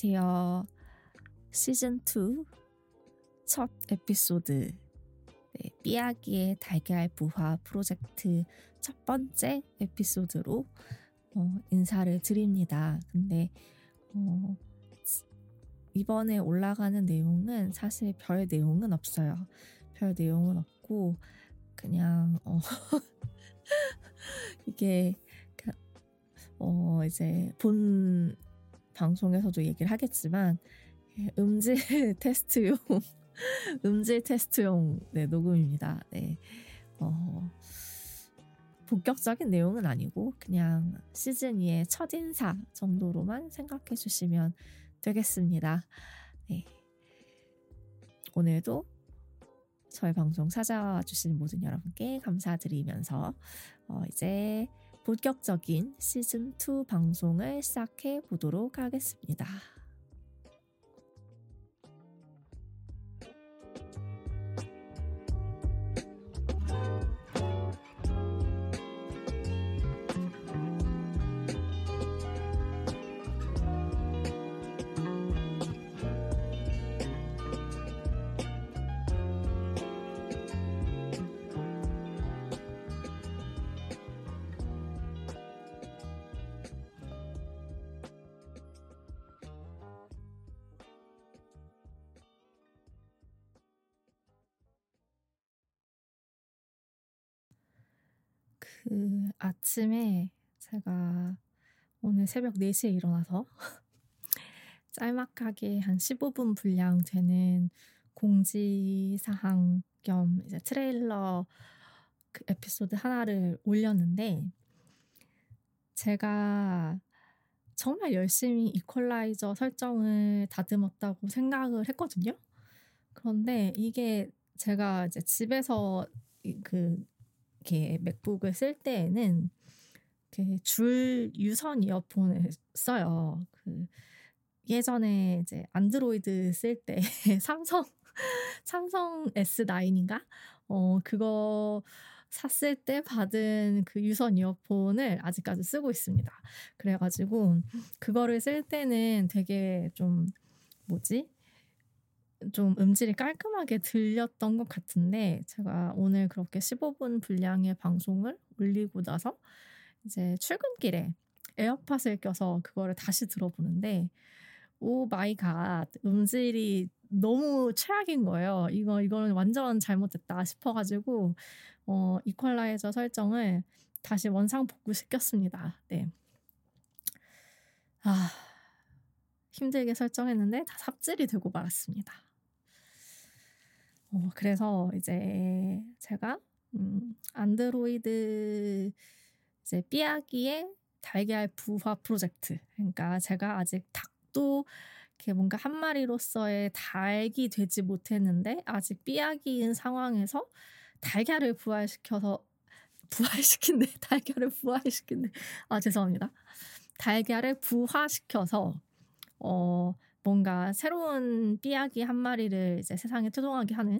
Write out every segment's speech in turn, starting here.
안녕하세요. 시즌2 첫 에피소드 네, 삐아기의 달걀 부화 프로젝트 첫 번째 에피소드로 어, 인사를 드립니다. 근데 어, 이번에 올라가는 내용은 사실 별 내용은 없어요. 별 내용은 없고 그냥 어, 이게 그, 어, 이제 본 방송에서도 얘기를 하겠지만 예, 음질 테스트용 음질 테스트용 네, 녹음입니다. 네. 어, 본격적인 내용은 아니고 그냥 시즌 2의 첫 인사 정도로만 생각해 주시면 되겠습니다. 네. 오늘도 저희 방송 찾아와 주신 모든 여러분께 감사드리면서 어, 이제 본격적인 시즌 2 방송을 시작해 보도록 하겠습니다. 그 아침에 제가 오늘 새벽 4시에 일어나서 짤막하게 한 15분 분량 되는 공지사항 겸 이제 트레일러 그 에피소드 하나를 올렸는데 제가 정말 열심히 이퀄라이저 설정을 다듬었다고 생각을 했거든요. 그런데 이게 제가 이제 집에서 그 이렇게 맥북을 쓸 때에는 줄 유선 이어폰을 써요. 그 예전에 이제 안드로이드 쓸 때 삼성 삼성 S9인가? 어 그거 샀을 때 받은 그 유선 이어폰을 아직까지 쓰고 있습니다. 그래가지고 그거를 쓸 때는 되게 좀 뭐지? 좀 음질이 깔끔하게 들렸던 것 같은데 제가 오늘 그렇게 15분 분량의 방송을 올리고 나서 이제 출근길에 에어팟을 껴서 그거를 다시 들어보는데 oh my god 음질이 너무 최악인 거예요. 이거 이거는 완전 잘못됐다 싶어가지고 어 이퀄라이저 설정을 다시 원상 복구 시켰습니다. 네. 아 힘들게 설정했는데 다 삽질이 되고 말았습니다. 어, 그래서 이제 제가 음, 안드로이드 이제 삐아기의 달걀 부화 프로젝트. 그러니까 제가 아직 닭도 이렇게 뭔가 한 마리로서의 닭이 되지 못했는데 아직 삐아기인 상황에서 달걀을 부활시켜서 부활시킨데 달걀을 부활시킨데 아 죄송합니다. 달걀을 부화시켜서 어 뭔가 새로운 삐약이 한 마리를 이제 세상에 태동하게 하는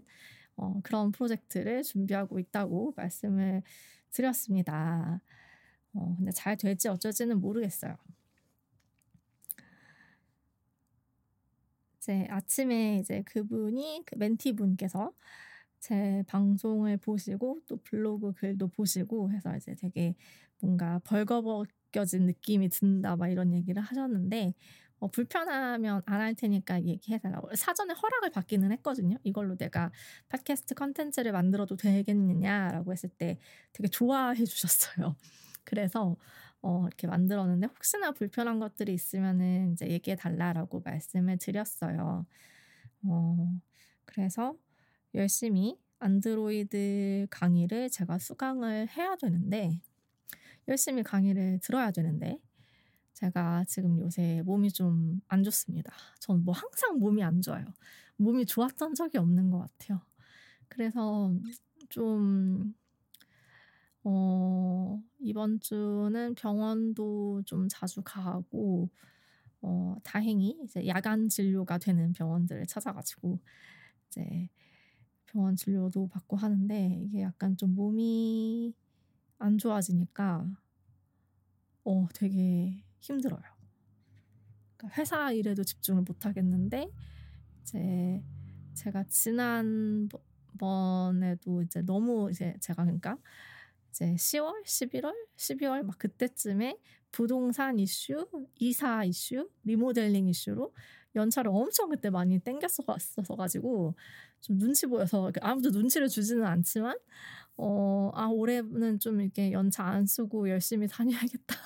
어, 그런 프로젝트를 준비하고 있다고 말씀을 드렸습니다. 어, 근데 잘 될지 어쩔지는 모르겠어요. 이제 아침에 이제 그분이 그 멘티 분께서 제 방송을 보시고 또 블로그 글도 보시고 해서 이제 되게 뭔가 벌거벗겨진 느낌이 든다 막 이런 얘기를 하셨는데 어, 불편하면 안 할 테니까 얘기해달라고 사전에 허락을 받기는 했거든요. 이걸로 내가 팟캐스트 컨텐츠를 만들어도 되겠느냐라고 했을 때 되게 좋아해 주셨어요. 그래서 어, 이렇게 만들었는데 혹시나 불편한 것들이 있으면은 이제 얘기해 달라라고 말씀을 드렸어요. 어, 그래서 열심히 안드로이드 강의를 제가 수강을 해야 되는데 열심히 강의를 들어야 되는데 제가 지금 요새 몸이 좀 안 좋습니다. 전 뭐 항상 몸이 안 좋아요. 몸이 좋았던 적이 없는 것 같아요. 그래서 좀, 어, 이번 주는 병원도 좀 자주 가고, 어, 다행히 이제 야간 진료가 되는 병원들을 찾아가지고, 이제 병원 진료도 받고 하는데, 이게 약간 좀 몸이 안 좋아지니까, 어, 되게 힘들어요. 그러니까 회사 일에도 집중을 못 하겠는데 이제 제가 지난 번에도 이제 너무 이제 제가 그러니까 이제 10월, 11월, 12월 막 그때쯤에 부동산 이슈, 이사 이슈, 리모델링 이슈로 연차를 엄청 그때 많이 땡겼었어 가지고 좀 눈치 보여서 아무도 눈치를 주지는 않지만 어, 아 올해는 좀 이렇게 연차 안 쓰고 열심히 다녀야겠다.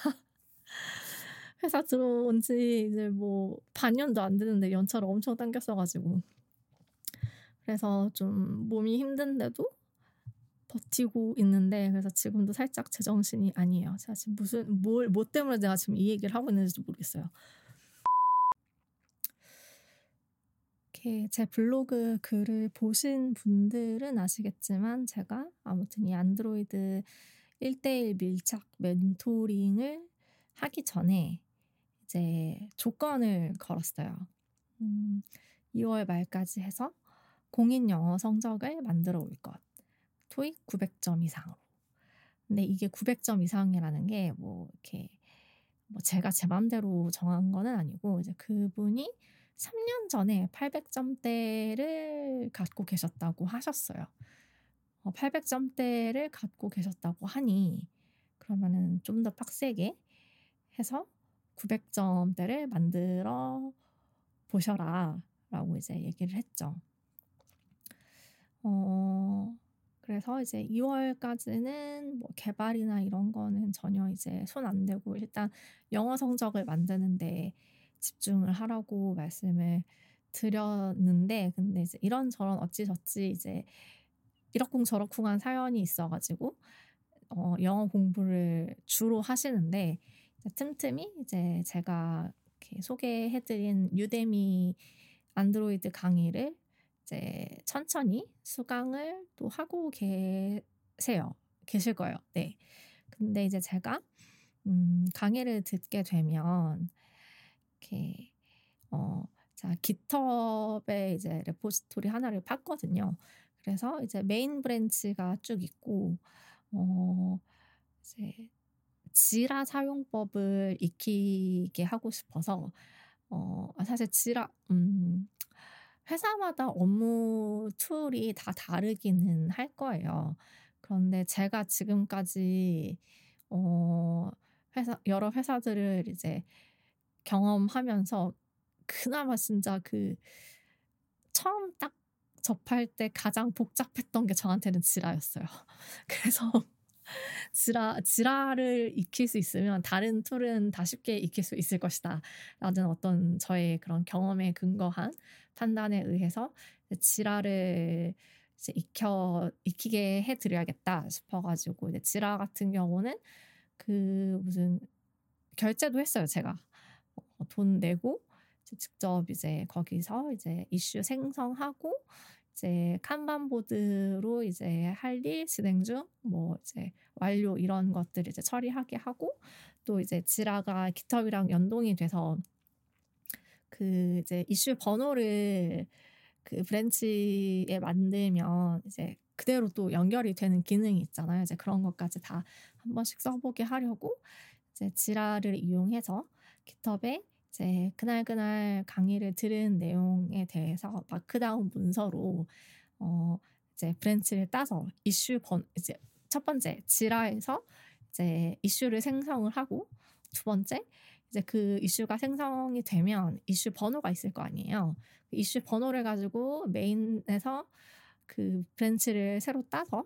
회사 들어온 지 이제 뭐 반년도 안 되는데 연차를 엄청 당겼어 가지고 그래서 좀 몸이 힘든데도 버티고 있는데 그래서 지금도 살짝 제정신이 아니에요. 제가 지금 무슨 뭘 뭐 때문에 내가 지금 이 얘기를 하고 있는지도 모르겠어요. 이렇게 제 블로그 글을 보신 분들은 아시겠지만 제가 아무튼 이 안드로이드 1대1 밀착 멘토링을 하기 전에 이제 조건을 걸었어요. 음, 2월 말까지 해서 공인 영어 성적을 만들어 올 것. 토익 900점 이상으로. 근데 이게 900점 이상이라는 게 뭐 이렇게 뭐 제가 제 맘대로 정한 거는 아니고 이제 그분이 3년 전에 800점대를 갖고 계셨다고 하셨어요. 어, 800점대를 갖고 계셨다고 하니 그러면은 좀 더 빡세게 해서 900점대를 만들어 보셔라 라고 이제 얘기를 했죠. 어, 그래서 이제 2월까지는 뭐 개발이나 이런 거는 전혀 이제 손 안 대고 일단 영어 성적을 만드는데 집중을 하라고 말씀을 드렸는데 근데 이제 이런저런 어찌저찌 이제 이러쿵저러쿵한 사연이 있어가지고 어, 영어 공부를 주로 하시는데 틈틈이 이제 제가 이렇게 소개해드린 유데미 안드로이드 강의를 이제 천천히 수강을 또 하고 계세요. 계실 거예요. 네. 근데 이제 제가 음, 강의를 듣게 되면 이렇게 어, 자 GitHub에 이제 repository 하나를 팠거든요. 그래서 이제 main branch가 쭉 있고 어, 이제 Jira 사용법을 익히게 하고 싶어서 어, 사실 Jira 음, 회사마다 업무 툴이 다 다르기는 할 거예요. 그런데 제가 지금까지 어 회사 여러 회사들을 이제 경험하면서 그나마 진짜 그 처음 딱 접할 때 가장 복잡했던 게 저한테는 지라였어요. 그래서 지라, 지라를 익힐 수 있으면 다른 툴은 다 쉽게 익힐 수 있을 것이다. 라는 어떤 저의 그런 경험에 근거한 판단에 의해서 지라를 이제 익혀, 익히게 해드려야겠다 싶어가지고, 이제 지라 같은 경우는 그 무슨 결제도 했어요, 제가. 어, 돈 내고, 직접 이제 거기서 이제 이슈 생성하고, 이제 칸반 보드로 이제 할 일 진행 중, 뭐 이제 완료 이런 것들 이제 처리하게 하고 또 이제 지라가 깃허브랑 연동이 돼서 그 이제 이슈 번호를 그 branch에 만들면 이제 그대로 또 연결이 되는 기능이 있잖아요. 이제 그런 것까지 다 한 번씩 써보게 하려고 이제 Jira를 이용해서 GitHub에 이제 그날 그날 강의를 들은 내용에 대해서 Markdown 문서로 어 이제 branch를 따서 이슈 번 이제 첫 번째 Jira에서 이제 이슈를 생성을 하고 두 번째 이제 그 이슈가 생성이 되면 이슈 번호가 있을 거 아니에요. 그 이슈 번호를 가지고 main에서 그 branch를 새로 따서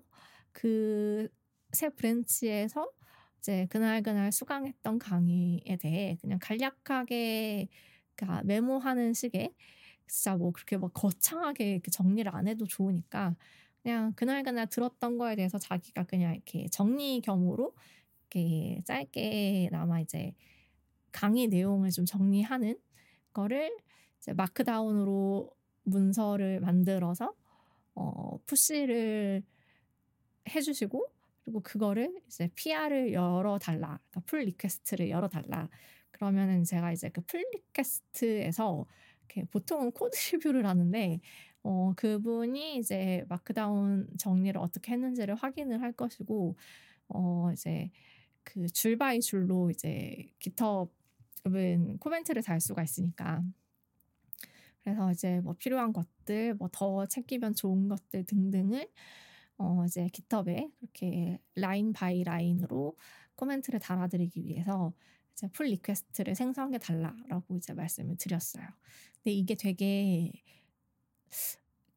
그 새 branch에서 이제 그날 그날 수강했던 강의에 대해 그냥 간략하게 그러니까 메모하는 식의 진짜 뭐 그렇게 막 거창하게 이렇게 정리를 안 해도 좋으니까 그냥 그날 그날 들었던 거에 대해서 자기가 그냥 이렇게 정리 겸으로 이렇게 짧게 남아 이제 강의 내용을 좀 정리하는 거를 이제 Markdown으로 문서를 만들어서 어 push를 해주시고 그리고 그거를 이제 PR을 열어달라. 그러니까 pull request를 열어달라. 그러면은 제가 이제 그 pull request에서 보통은 code review를 하는데 어 그분이 이제 Markdown 정리를 어떻게 했는지를 확인을 할 것이고 어 이제 그 줄 by 줄로 이제 GitHub 코멘트를 달 수가 있으니까. 그래서 이제 뭐 필요한 것들, 뭐 더 챙기면 좋은 것들 등등을 어 이제 GitHub에 그렇게 line by line으로 코멘트를 달아드리기 위해서 이제 pull request를 생성해 달라라고 이제 말씀을 드렸어요. 근데 이게 되게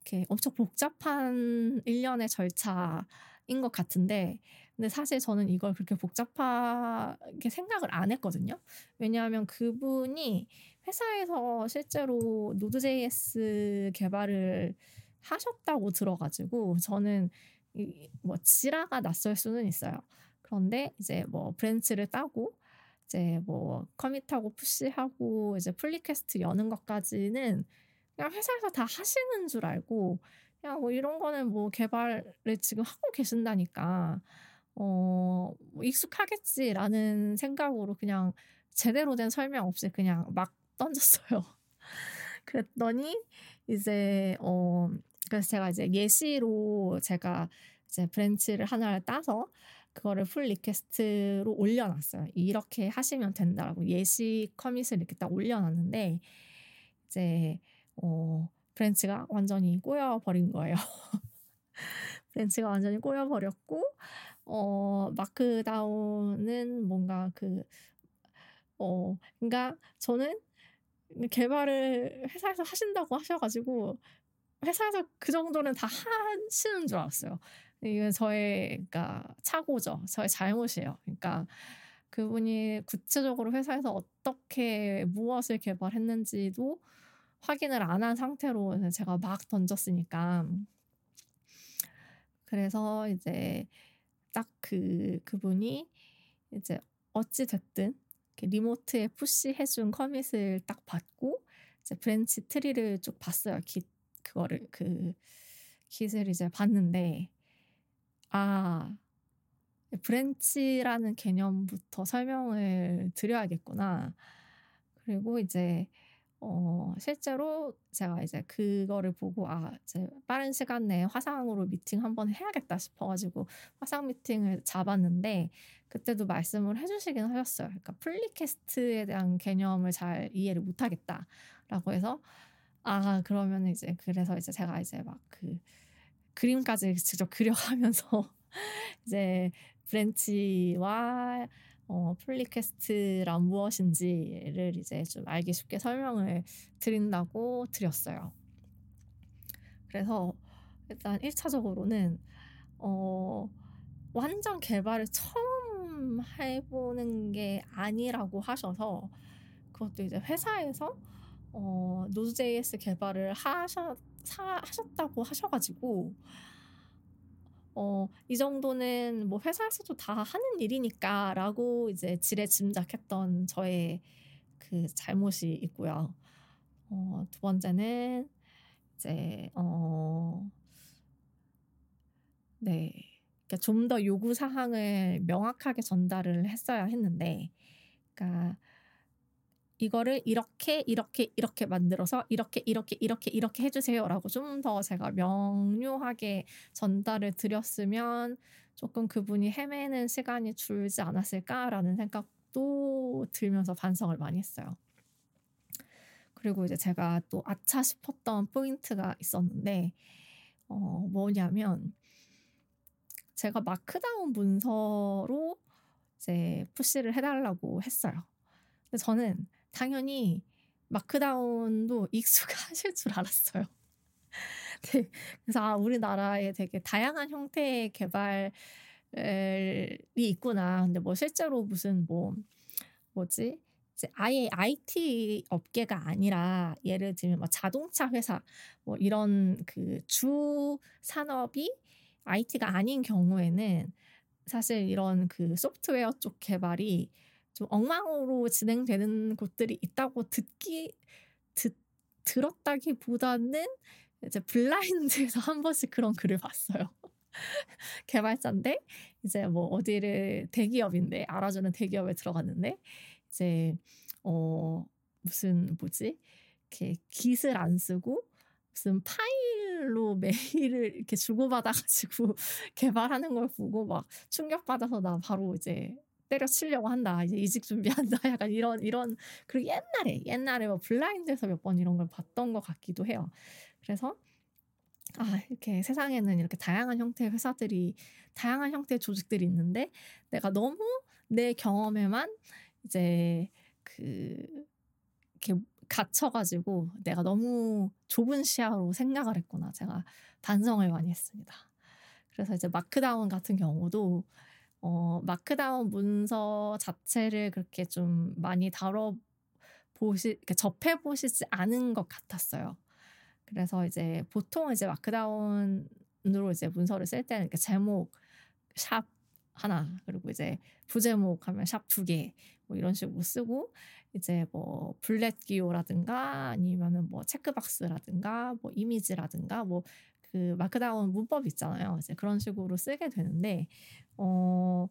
이렇게 엄청 복잡한 일련의 절차인 것 같은데 근데 사실 저는 이걸 그렇게 복잡하게 생각을 안 했거든요. 왜냐하면 그분이 회사에서 실제로 Node.js 개발을 하셨다고 들어가지고 저는 뭐 Jira가 낯설 수는 있어요. 그런데 이제 뭐 branch를 따고 이제 뭐 commit하고 push하고 이제 pull request 여는 것까지는 그냥 회사에서 다 하시는 줄 알고 그냥 뭐 이런 거는 뭐 개발을 지금 하고 계신다니까 어, 뭐 익숙하겠지라는 생각으로 그냥 제대로 된 설명 없이 그냥 막 던졌어요. 그랬더니 이제 어 그래서 제가 이제 예시로 제가 이제 branch를 하나를 따서 그거를 pull request로 올려놨어요. 이렇게 하시면 된다라고 예시 commit을 이렇게 딱 올려놨는데 이제 어 branch가 완전히 꼬여버린 거예요. branch가 완전히 꼬여버렸고 어 Markdown은 뭔가 그어 그러니까 저는 개발을 회사에서 하신다고 하셔가지고 회사에서 그 정도는 다 하시는 줄 알았어요. 이건 저의 그러니까 착오죠. 저의 잘못이에요. 그러니까 그분이 구체적으로 회사에서 어떻게 무엇을 개발했는지도 확인을 안 한 상태로 제가 막 던졌으니까 그래서 이제 딱 그 그분이 이제 어찌 됐든 remote에 push해준 commit을 딱 받고 이제 branch tree를 쭉 봤어요. 기 그거를 그 Git을 이제 봤는데 아, branch라는 개념부터 설명을 드려야겠구나. 그리고 이제 어 실제로 제가 이제 그거를 보고 아 이제 빠른 시간 내에 화상으로 미팅 한번 해야겠다 싶어가지고 화상 미팅을 잡았는데 그때도 말씀을 해주시긴 하셨어요. 그러니까 pull request에 대한 개념을 잘 이해를 못하겠다라고 해서 아 그러면 이제 그래서 이제 제가 이제 막 그 그림까지 직접 그려가면서 이제 branch와 어, pull request란 무엇인지를 이제 좀 알기 쉽게 설명을 드린다고 드렸어요. 그래서 일단 1차적으로는 어, 완전 개발을 처음 해보는 게 아니라고 하셔서 그것도 이제 회사에서 어, 노드.js 개발을 하셨 사, 하셨다고 하셔가지고 어, 이 정도는 뭐 회사에서도 다 하는 일이니까 라고 이제 지레 짐작했던 저의 그 잘못이 있고요. 어, 두 번째는 이제 어, 네, 그러니까 좀 더 요구 사항을 명확하게 전달을 했어야 했는데, 그러니까 이거를 이렇게 이렇게 이렇게 만들어서 이렇게 이렇게 이렇게 이렇게 해주세요라고 좀 더 제가 명료하게 전달을 드렸으면 조금 그분이 헤매는 시간이 줄지 않았을까라는 생각도 들면서 반성을 많이 했어요. 그리고 이제 제가 또 아차 싶었던 포인트가 있었는데 어 뭐냐면 제가 마크다운 문서로 이제 푸시를 해달라고 했어요. 근데 저는 당연히 마크다운도 익숙하실 줄 알았어요. 네, 그래서 아, 우리나라에 되게 다양한 형태의 개발이 있구나. 근데 뭐 실제로 무슨 뭐 뭐지? 이제 아예 IT 업계가 아니라 예를 들면 뭐 자동차 회사 뭐 이런 그 주 산업이 IT가 아닌 경우에는 사실 이런 그 소프트웨어 쪽 개발이 좀 엉망으로 진행되는 곳들이 있다고 듣기 듣, 들었다기보다는 이제 블라인드에서 한 번씩 그런 글을 봤어요. 개발자인데 이제 뭐 어디를 대기업인데 알아주는 대기업에 들어갔는데 이제 어 무슨 뭐지 이렇게 깃을 안 쓰고 무슨 파일로 메일을 이렇게 주고받아가지고 개발하는 걸 보고 막 충격받아서 나 바로 이제 때려치려고 한다. 이제 이직 준비한다. 약간 이런 이런 그리고 옛날에 옛날에 뭐 블라인드에서 몇 번 이런 걸 봤던 것 같기도 해요. 그래서 아 이렇게 세상에는 이렇게 다양한 형태의 회사들이 다양한 형태의 조직들이 있는데 내가 너무 내 경험에만 이제 그 이렇게 갇혀가지고 내가 너무 좁은 시야로 생각을 했구나. 제가 반성을 많이 했습니다. 그래서 이제 Markdown 같은 경우도 어, Markdown 문서 자체를 그렇게 좀 많이 다뤄 보시, 접해 보시지 않은 것 같았어요. 그래서 이제 보통 이제 Markdown으로 이제 문서를 쓸 때는 이렇게 제목 샵 하나 그리고 이제 부제목 하면 샵 두 개 뭐 이런 식으로 쓰고 이제 뭐 블렛 기호라든가 아니면은 뭐 체크박스라든가 뭐 이미지라든가 뭐 그 마크다운 문법 있잖아요. 이제 그런 식으로 쓰게 되는데 어,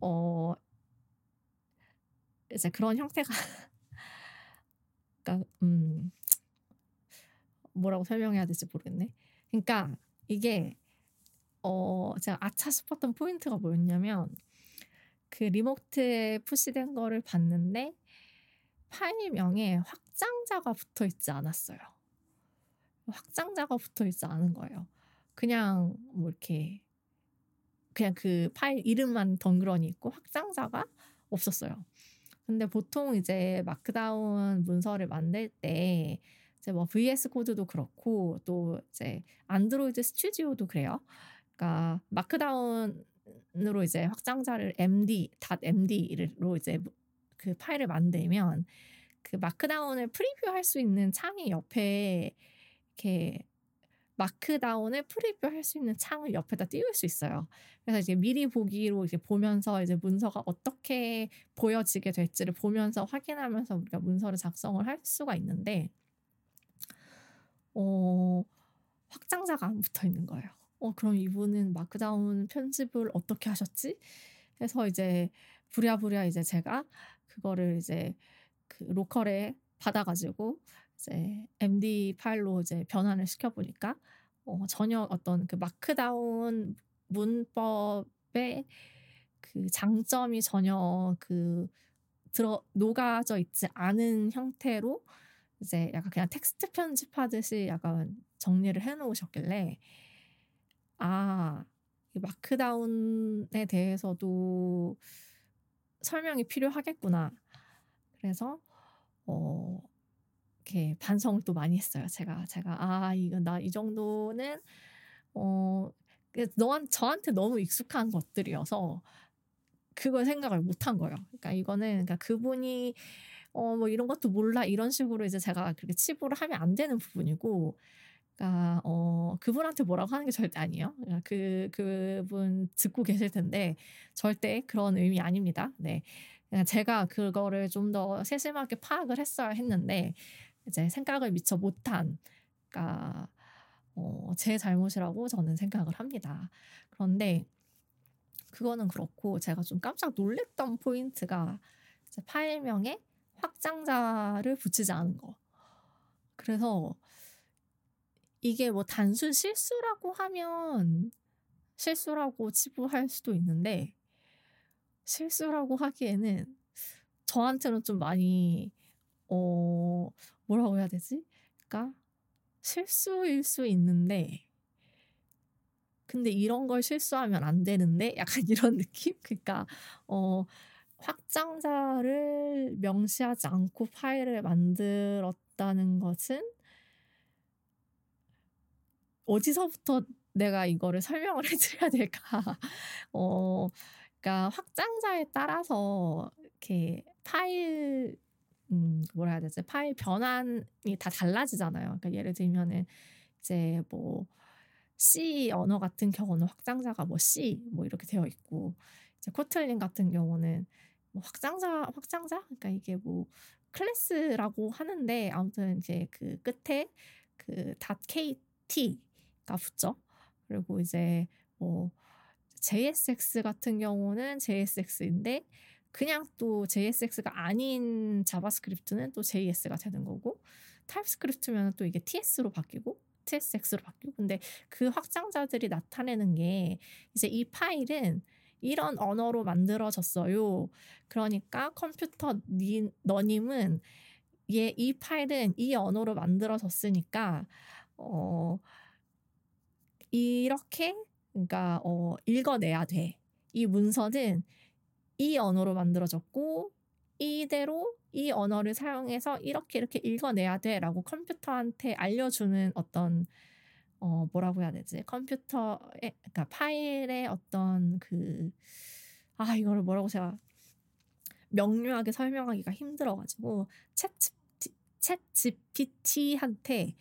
어, 이제 그런 형태가, 그러니까, 음, 뭐라고 설명해야 될지 모르겠네. 그러니까 이게, 어, 제가 아차 싶었던 포인트가 뭐였냐면, 그 remote에 push된 거를 봤는데, 파일 명에 확장자가 붙어 있지 않았어요. 확장자가 붙어 있지 않은 거예요. 그냥 뭐 이렇게 그냥 그 파일 이름만 덩그러니 있고 확장자가 없었어요. 근데 보통 이제 Markdown 문서를 만들 때 이제 뭐 VS Code도 그렇고 또 이제 Android Studio도 그래요. 그러니까 Markdown으로 이제 확장자를 md .md로 이제 그 파일을 만들면 그 Markdown을 preview할 수 있는 창이 옆에 이렇게 Markdown을 preview할 수 있는 창을 옆에다 띄울 수 있어요. 그래서 이제 미리 보기로 이제 보면서 이제 문서가 어떻게 보여지게 될지를 보면서 확인하면서 우리가 문서를 작성을 할 수가 있는데, 어, 확장자가 안 붙어 있는 거예요. 어, 그럼 이분은 Markdown 편집을 어떻게 하셨지? 해서 이제 부랴부랴 이제 제가 그거를 이제 그 local에 받아가지고 이제 MD 파일로 이제 변환을 시켜보니까 어, 전혀 어떤 그 Markdown 문법의 그 장점이 전혀 그 들어 녹아져 있지 않은 형태로 이제 약간 그냥 텍스트 편집하듯이 약간 정리를 해 놓으셨길래 아, 이 마크다운에 대해서도 설명이 필요하겠구나. 그래서 어 이렇게 반성을 또 많이 했어요. 제가 제가 아 이거 나 이 정도는 어 너한 저한테 너무 익숙한 것들이어서 그걸 생각을 못 한 거예요. 그러니까 이거는 그러니까 그분이 어 뭐 이런 것도 몰라 이런 식으로 이제 제가 그렇게 치부를 하면 안 되는 부분이고 그러니까 어 그분한테 뭐라고 하는 게 절대 아니에요. 그러니까 그 그분 듣고 계실 텐데 절대 그런 의미 아닙니다. 네. 그냥 제가 그거를 좀 더 세심하게 파악을 했어야 했는데 이제 생각을 미처 못한 그러니까 어, 제 잘못이라고 저는 생각을 합니다. 그런데 그거는 그렇고 제가 좀 깜짝 놀랬던 포인트가 파일명에 확장자를 붙이지 않은 거. 그래서 이게 뭐 단순 실수라고 하면 실수라고 치부할 수도 있는데 실수라고 하기에는 저한테는 좀 많이 어 뭐라고 해야 되지? 그러니까 실수일 수 있는데 근데 이런 걸 실수하면 안 되는데 약간 이런 느낌? 그러니까 어 확장자를 명시하지 않고 파일을 만들었다는 것은 어디서부터 내가 이거를 설명을 해드려야 될까? 어, 그러니까 확장자에 따라서 이렇게 파일 음, 뭐라 해야 되지? 파일 변환이 다 달라지잖아요. 그러니까 예를 들면은 이제 뭐 C 언어 같은 경우는 확장자가 뭐 C 뭐 이렇게 되어 있고 이제 Kotlin 같은 경우는 뭐 확장자 확장자 그러니까 이게 뭐 class라고 하는데 아무튼 이제 그 끝에 그 .kt가 붙죠. 그리고 이제 뭐 JSX 같은 경우는 JSX인데 그냥 또 JSX가 아닌 JavaScript는 또 JS가 되는 거고 TypeScript면 또 이게 TS로 바뀌고 TSX로 바뀌고 근데 그 확장자들이 나타내는 게 이제 이 파일은 이런 언어로 만들어졌어요. 그러니까 컴퓨터 니, 너님은 얘 이 파일은 이 언어로 만들어졌으니까 어 이렇게 그러니까 어 읽어내야 돼. 이 문서는 이 언어로 만들어졌고 이대로 이 언어를 사용해서 이렇게 이렇게 읽어내야 돼라고 컴퓨터한테 알려주는 어떤 어 뭐라고 해야 되지 컴퓨터의 그러니까 파일의 어떤 그 아 이거를 뭐라고 제가 명료하게 설명하기가 힘들어가지고 챗챗 GPT한테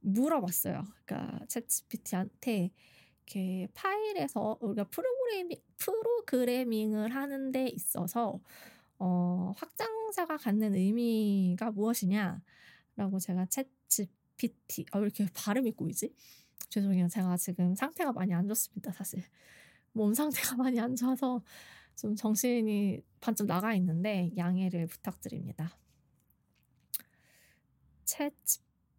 물어봤어요. 그러니까 챗 GPT한테 이렇게 파일에서 우리가 프로그래밍 프로그래밍을 하는 데 있어서 어, 확장자가 갖는 의미가 무엇이냐라고 제가 챗 GPT 아, 왜 이렇게 발음이 꼬이지? 죄송해요. 제가 지금 상태가 많이 안 좋습니다. 사실 몸 상태가 많이 안 좋아서 좀 정신이 반쯤 나가 있는데 양해를 부탁드립니다. 챗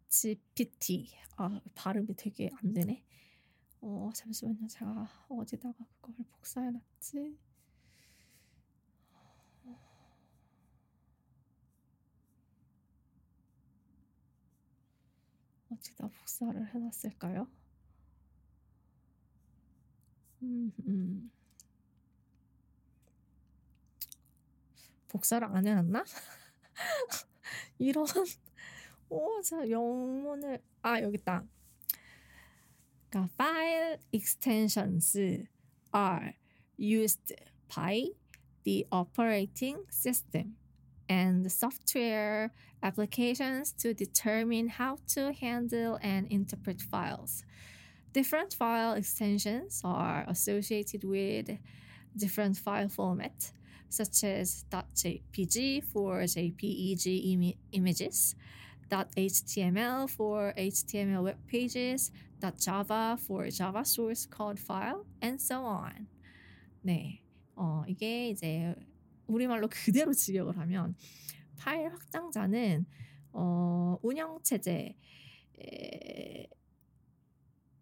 GPT 아 발음이 되게 안 되네. 어 잠시만요. 제가 어디다가 그걸 복사해놨지? 어디다 복사를 해놨을까요? 복사를 안 해놨나? 이런 오, 자 영문을 아 여기 있다. file extension 是 are used by the operating system and software applications to determine how to handle and interpret files. Different file extensions are associated with different file formats, such as .jpg for JPEG Im images, .html for HTML web pages, .java for Java source code file, and so on. 네, 어, 이게 이제 우리말로 그대로 직역을 하면 파일 확장자는 어, 운영 체제에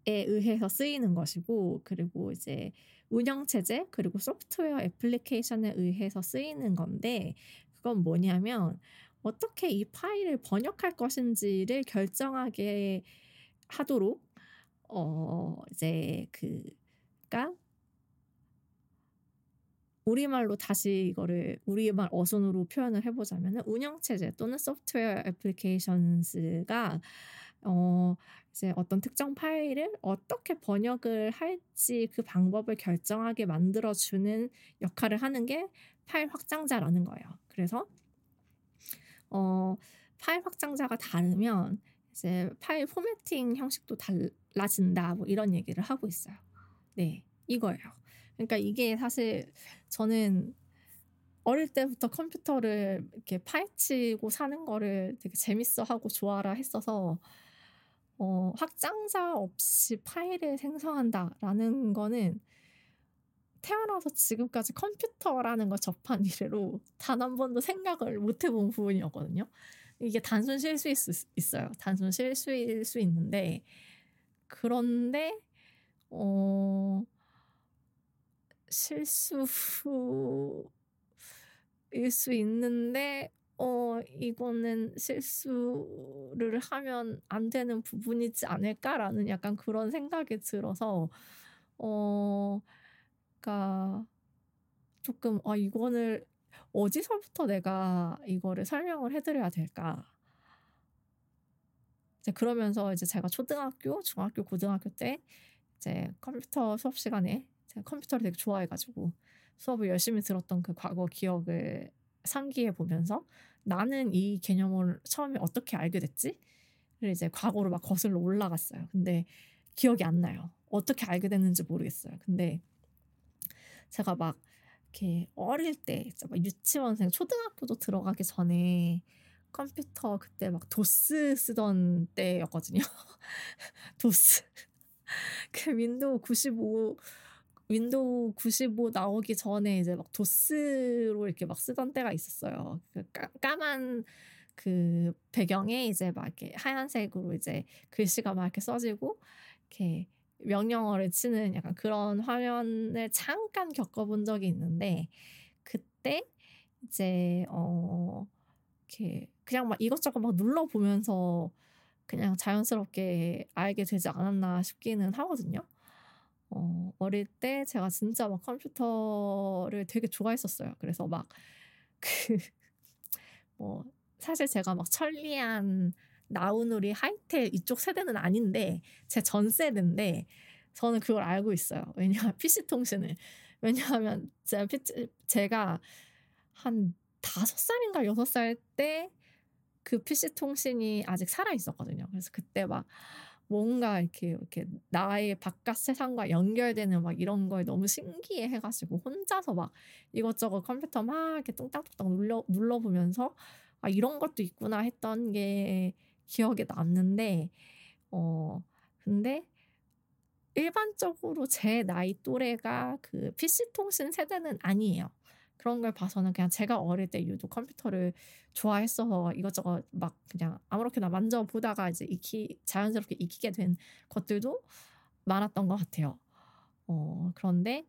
의해서 쓰이는 것이고 그리고 이제 운영 체제 그리고 소프트웨어 애플리케이션에 의해서 쓰이는 건데 그건 뭐냐면 어떻게 이 파일을 번역할 것인지를 결정하게 하도록 어 이제 그가 우리말로 다시 이거를 우리말 어순으로 표현을 해보자면 운영체제 또는 소프트웨어 애플리케이션스가 어 이제 어떤 특정 파일을 어떻게 번역을 할지 그 방법을 결정하게 만들어주는 역할을 하는 게 파일 확장자라는 거예요. 그래서 어 파일 확장자가 다르면 이제 파일 포매팅 형식도 달 라진다 뭐 이런 얘기를 하고 있어요. 네, 이거예요. 그러니까 이게 사실 저는 어릴 때부터 컴퓨터를 이렇게 파헤치고 사는 거를 되게 재밌어 하고 좋아라 했어서 어, 확장자 없이 파일을 생성한다라는 거는 태어나서 지금까지 컴퓨터라는 걸 접한 이래로 단 한 번도 생각을 못 해본 부분이었거든요. 이게 단순 실수일 수 있어요. 단순 실수일 수 있는데 그런데 어 실수일 수 있는데 어 이거는 실수를 하면 안 되는 부분이지 않을까라는 약간 그런 생각이 들어서 어 그러니까 조금 아 이거를 어디서부터 내가 이거를 설명을 해드려야 될까? 그러면서 이제 제가 초등학교, 중학교, 고등학교 때 이제 컴퓨터 수업 시간에 제가 컴퓨터를 되게 좋아해가지고 수업을 열심히 들었던 그 과거 기억을 상기해 보면서 나는 이 개념을 처음에 어떻게 알게 됐지? 를 이제 과거로 막 거슬러 올라갔어요. 근데 기억이 안 나요. 어떻게 알게 됐는지 모르겠어요. 근데 제가 막 이렇게 어릴 때 막 유치원생, 초등학교도 들어가기 전에 컴퓨터 그때 막 도스 쓰던 때였거든요. 도스. 그 윈도우 95 윈도우 95 나오기 전에 이제 막 도스로 이렇게 막 쓰던 때가 있었어요. 그 까만 그 배경에 이제 막 이렇게 하얀색으로 이제 글씨가 막 이렇게 써지고 이렇게 명령어를 치는 약간 그런 화면을 잠깐 겪어본 적이 있는데 그때 이제 어 이렇게 그냥 막 이것저것 막 눌러보면서 그냥 자연스럽게 알게 되지 않았나 싶기는 하거든요. 어, 어릴 때 제가 진짜 막 컴퓨터를 되게 좋아했었어요. 그래서 막 그, 뭐, 사실 제가 막 천리안, 나우누리, 하이텔 이쪽 세대는 아닌데, 제 전 세대인데, 저는 그걸 알고 있어요. 왜냐하면 PC통신을. 왜냐하면 제가, 제가 한 다섯 살인가 여섯 살 때 그 PC통신이 아직 살아 있었거든요. 그래서 그때 막 뭔가 이렇게 이렇게 나의 바깥 세상과 연결되는 막 이런 거에 너무 신기해 해가지고 혼자서 막 이것저것 컴퓨터 막 이렇게 뚱땅뚱땅 눌러 눌러보면서 아 이런 것도 있구나 했던 게 기억에 남는데 어 근데 일반적으로 제 나이 또래가 그 PC 통신 세대는 아니에요. 그런 걸 봐서는 그냥 제가 어릴 때 유독 컴퓨터를 좋아했어서 이것저것 막 그냥 아무렇게나 만져보다가 이제 익히 자연스럽게 익히게 된 것들도 많았던 것 같아요. 어, 그런데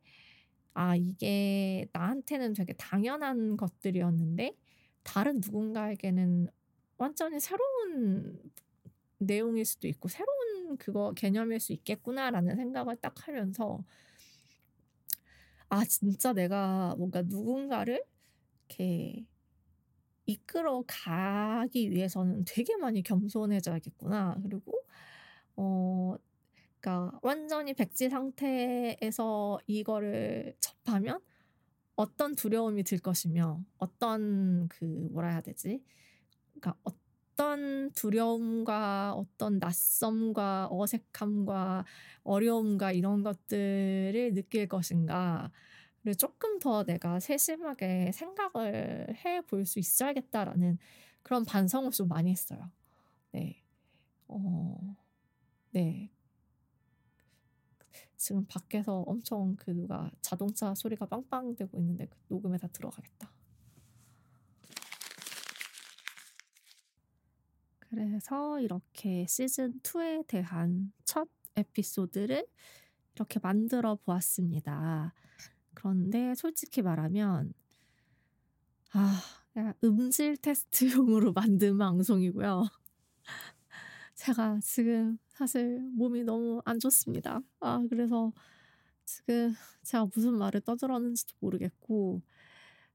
아, 이게 나한테는 되게 당연한 것들이었는데 다른 누군가에게는 완전히 새로운 내용일 수도 있고 새로운 그거 개념일 수 있겠구나라는 생각을 딱 하면서 아, 진짜 내가 뭔가 누군가를 이렇게 이끌어 가기 위해서는 되게 많이 겸손해져야겠구나. 그리고, 어, 그러니까 완전히 백지 상태에서 이거를 접하면 어떤 두려움이 들 것이며 어떤 그 뭐라 해야 되지? 그러니까 어 떤 두려움과 어떤 낯섦과 어색함과 어려움과 이런 것들을 느낄 것인가. 를 조금 더 내가 세심하게 생각을 해 볼 수 있어야겠다라는 그런 반성을 좀 많이 했어요. 네. 어, 네. 지금 밖에서 엄청 그 누가 자동차 소리가 빵빵 되고 있는데 그 녹음에 다 들어가겠다. 그래서 이렇게 시즌 2에 대한 첫 에피소드를 이렇게 만들어 보았습니다. 그런데 솔직히 말하면 아, 음질 테스트용으로 만든 방송이고요. 제가 지금 사실 몸이 너무 안 좋습니다. 아, 그래서 지금 제가 무슨 말을 떠들었는지도 모르겠고,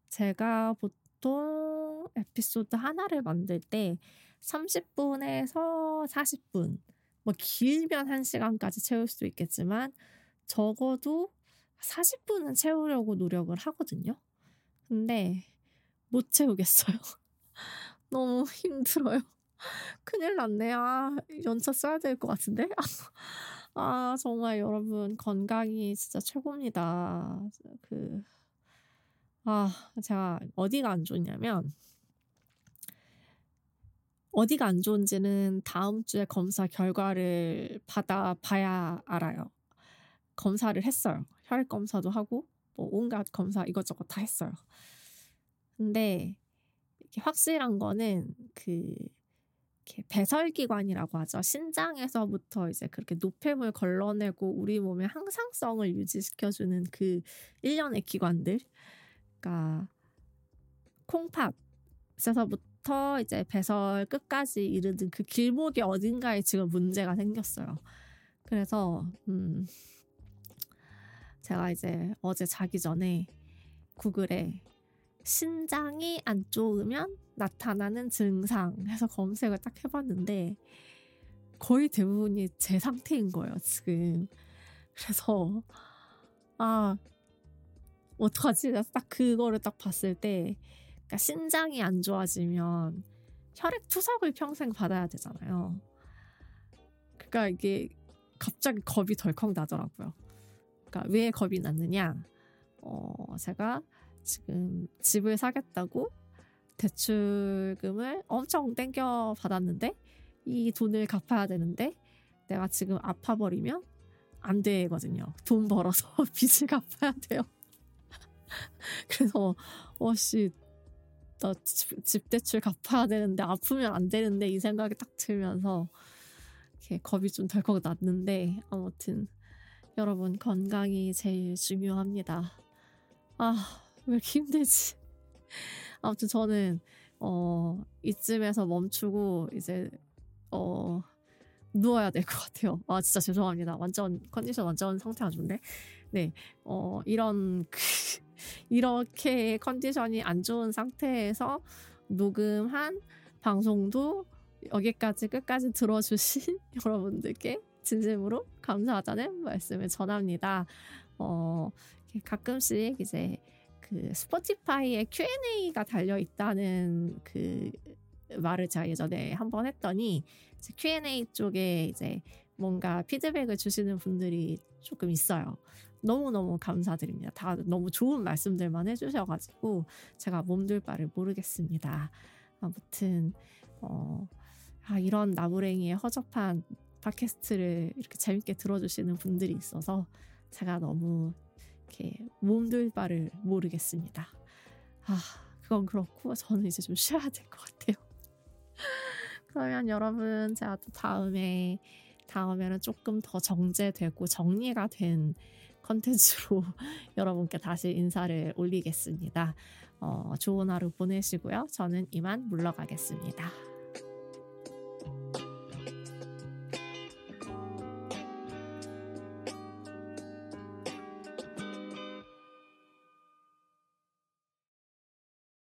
제가 보통 에피소드 하나를 만들 때 30분에서 40분, 뭐 길면 1시간까지 채울 수 있겠지만 적어도 40분은 채우려고 노력을 하거든요. 근데 못 채우겠어요. 너무 힘들어요. 큰일 났네. 아, 연차 써야 될 것 같은데? 아, 정말 여러분, 건강이 진짜 최고입니다. 그, 아, 제가 어디가 안 좋냐면, 어디가 안 좋은지는 다음 주에 검사 결과를 받아봐야 알아요. 검사를 했어요. 혈액 검사도 하고, 뭐 온갖 검사 이것저것 다 했어요. 근데 확실한 거는 그 배설기관이라고 하죠. 신장에서부터 이제 그렇게 노폐물 걸러내고 우리 몸의 항상성을 유지시켜주는 그 일련의 기관들. 그러니까 콩팥에서부터 부터 이제 배설 끝까지 이르는 그 길목이 어딘가에 지금 문제가 생겼어요. 그래서 음 제가 이제 어제 자기 전에 구글에 신장이 안 좋으면 나타나는 증상 해서 검색을 딱 해봤는데 거의 대부분이 제 상태인 거예요 지금 그래서 아 어떡하지 딱 그거를 딱 봤을 때 그러니까 신장이 안 좋아지면 혈액 투석을 평생 받아야 되잖아요. 그러니까 이게 갑자기 겁이 덜컥 나더라고요. 그러니까 왜 겁이 났느냐? 어, 제가 지금 집을 사겠다고 대출금을 엄청 땡겨 받았는데 이 돈을 갚아야 되는데 내가 지금 아파버리면 안 되거든요. 돈 벌어서 빚을 갚아야 돼요. 그래서 어씨 나 집, 집 대출 갚아야 되는데 아프면 안 되는데 이 생각이 딱 들면서 이렇게 겁이 좀 덜컥 났는데 아무튼 여러분 건강이 제일 중요합니다. 아, 왜 이렇게 힘들지? 아무튼 저는 어, 이쯤에서 멈추고 이제 어, 누워야 될 것 같아요. 아, 진짜 죄송합니다. 완전 컨디션 완전 상태 안 좋은데. 네. 어, 이런 그, 이렇게 컨디션이 안 좋은 상태에서 녹음한 방송도 여기까지 끝까지 들어주신 여러분들께 진심으로 감사하다는 말씀을 전합니다. 어, 가끔씩 이제 그 스포티파이에 Q&A가 달려 있다는 그 말을 제가 예전에 한번 했더니 Q&A 쪽에 이제 뭔가 피드백을 주시는 분들이 조금 있어요. 너무너무 감사드립니다. 다 너무 좋은 말씀들만 해주셔가지고 제가 몸둘 바를 모르겠습니다. 아무튼 어, 아, 이런 나무랭이의 허접한 팟캐스트를 이렇게 재밌게 들어주시는 분들이 있어서 제가 너무 이렇게 몸둘 바를 모르겠습니다. 아, 그건 그렇고 저는 이제 좀 쉬어야 될 것 같아요. 그러면 여러분 제가 또 다음에 다음에는 조금 더 정제되고 정리가 된 컨텐츠로 여러분께 다시 인사를 올리겠습니다. 어, 좋은 하루 보내시고요. 저는 이만 물러가겠습니다.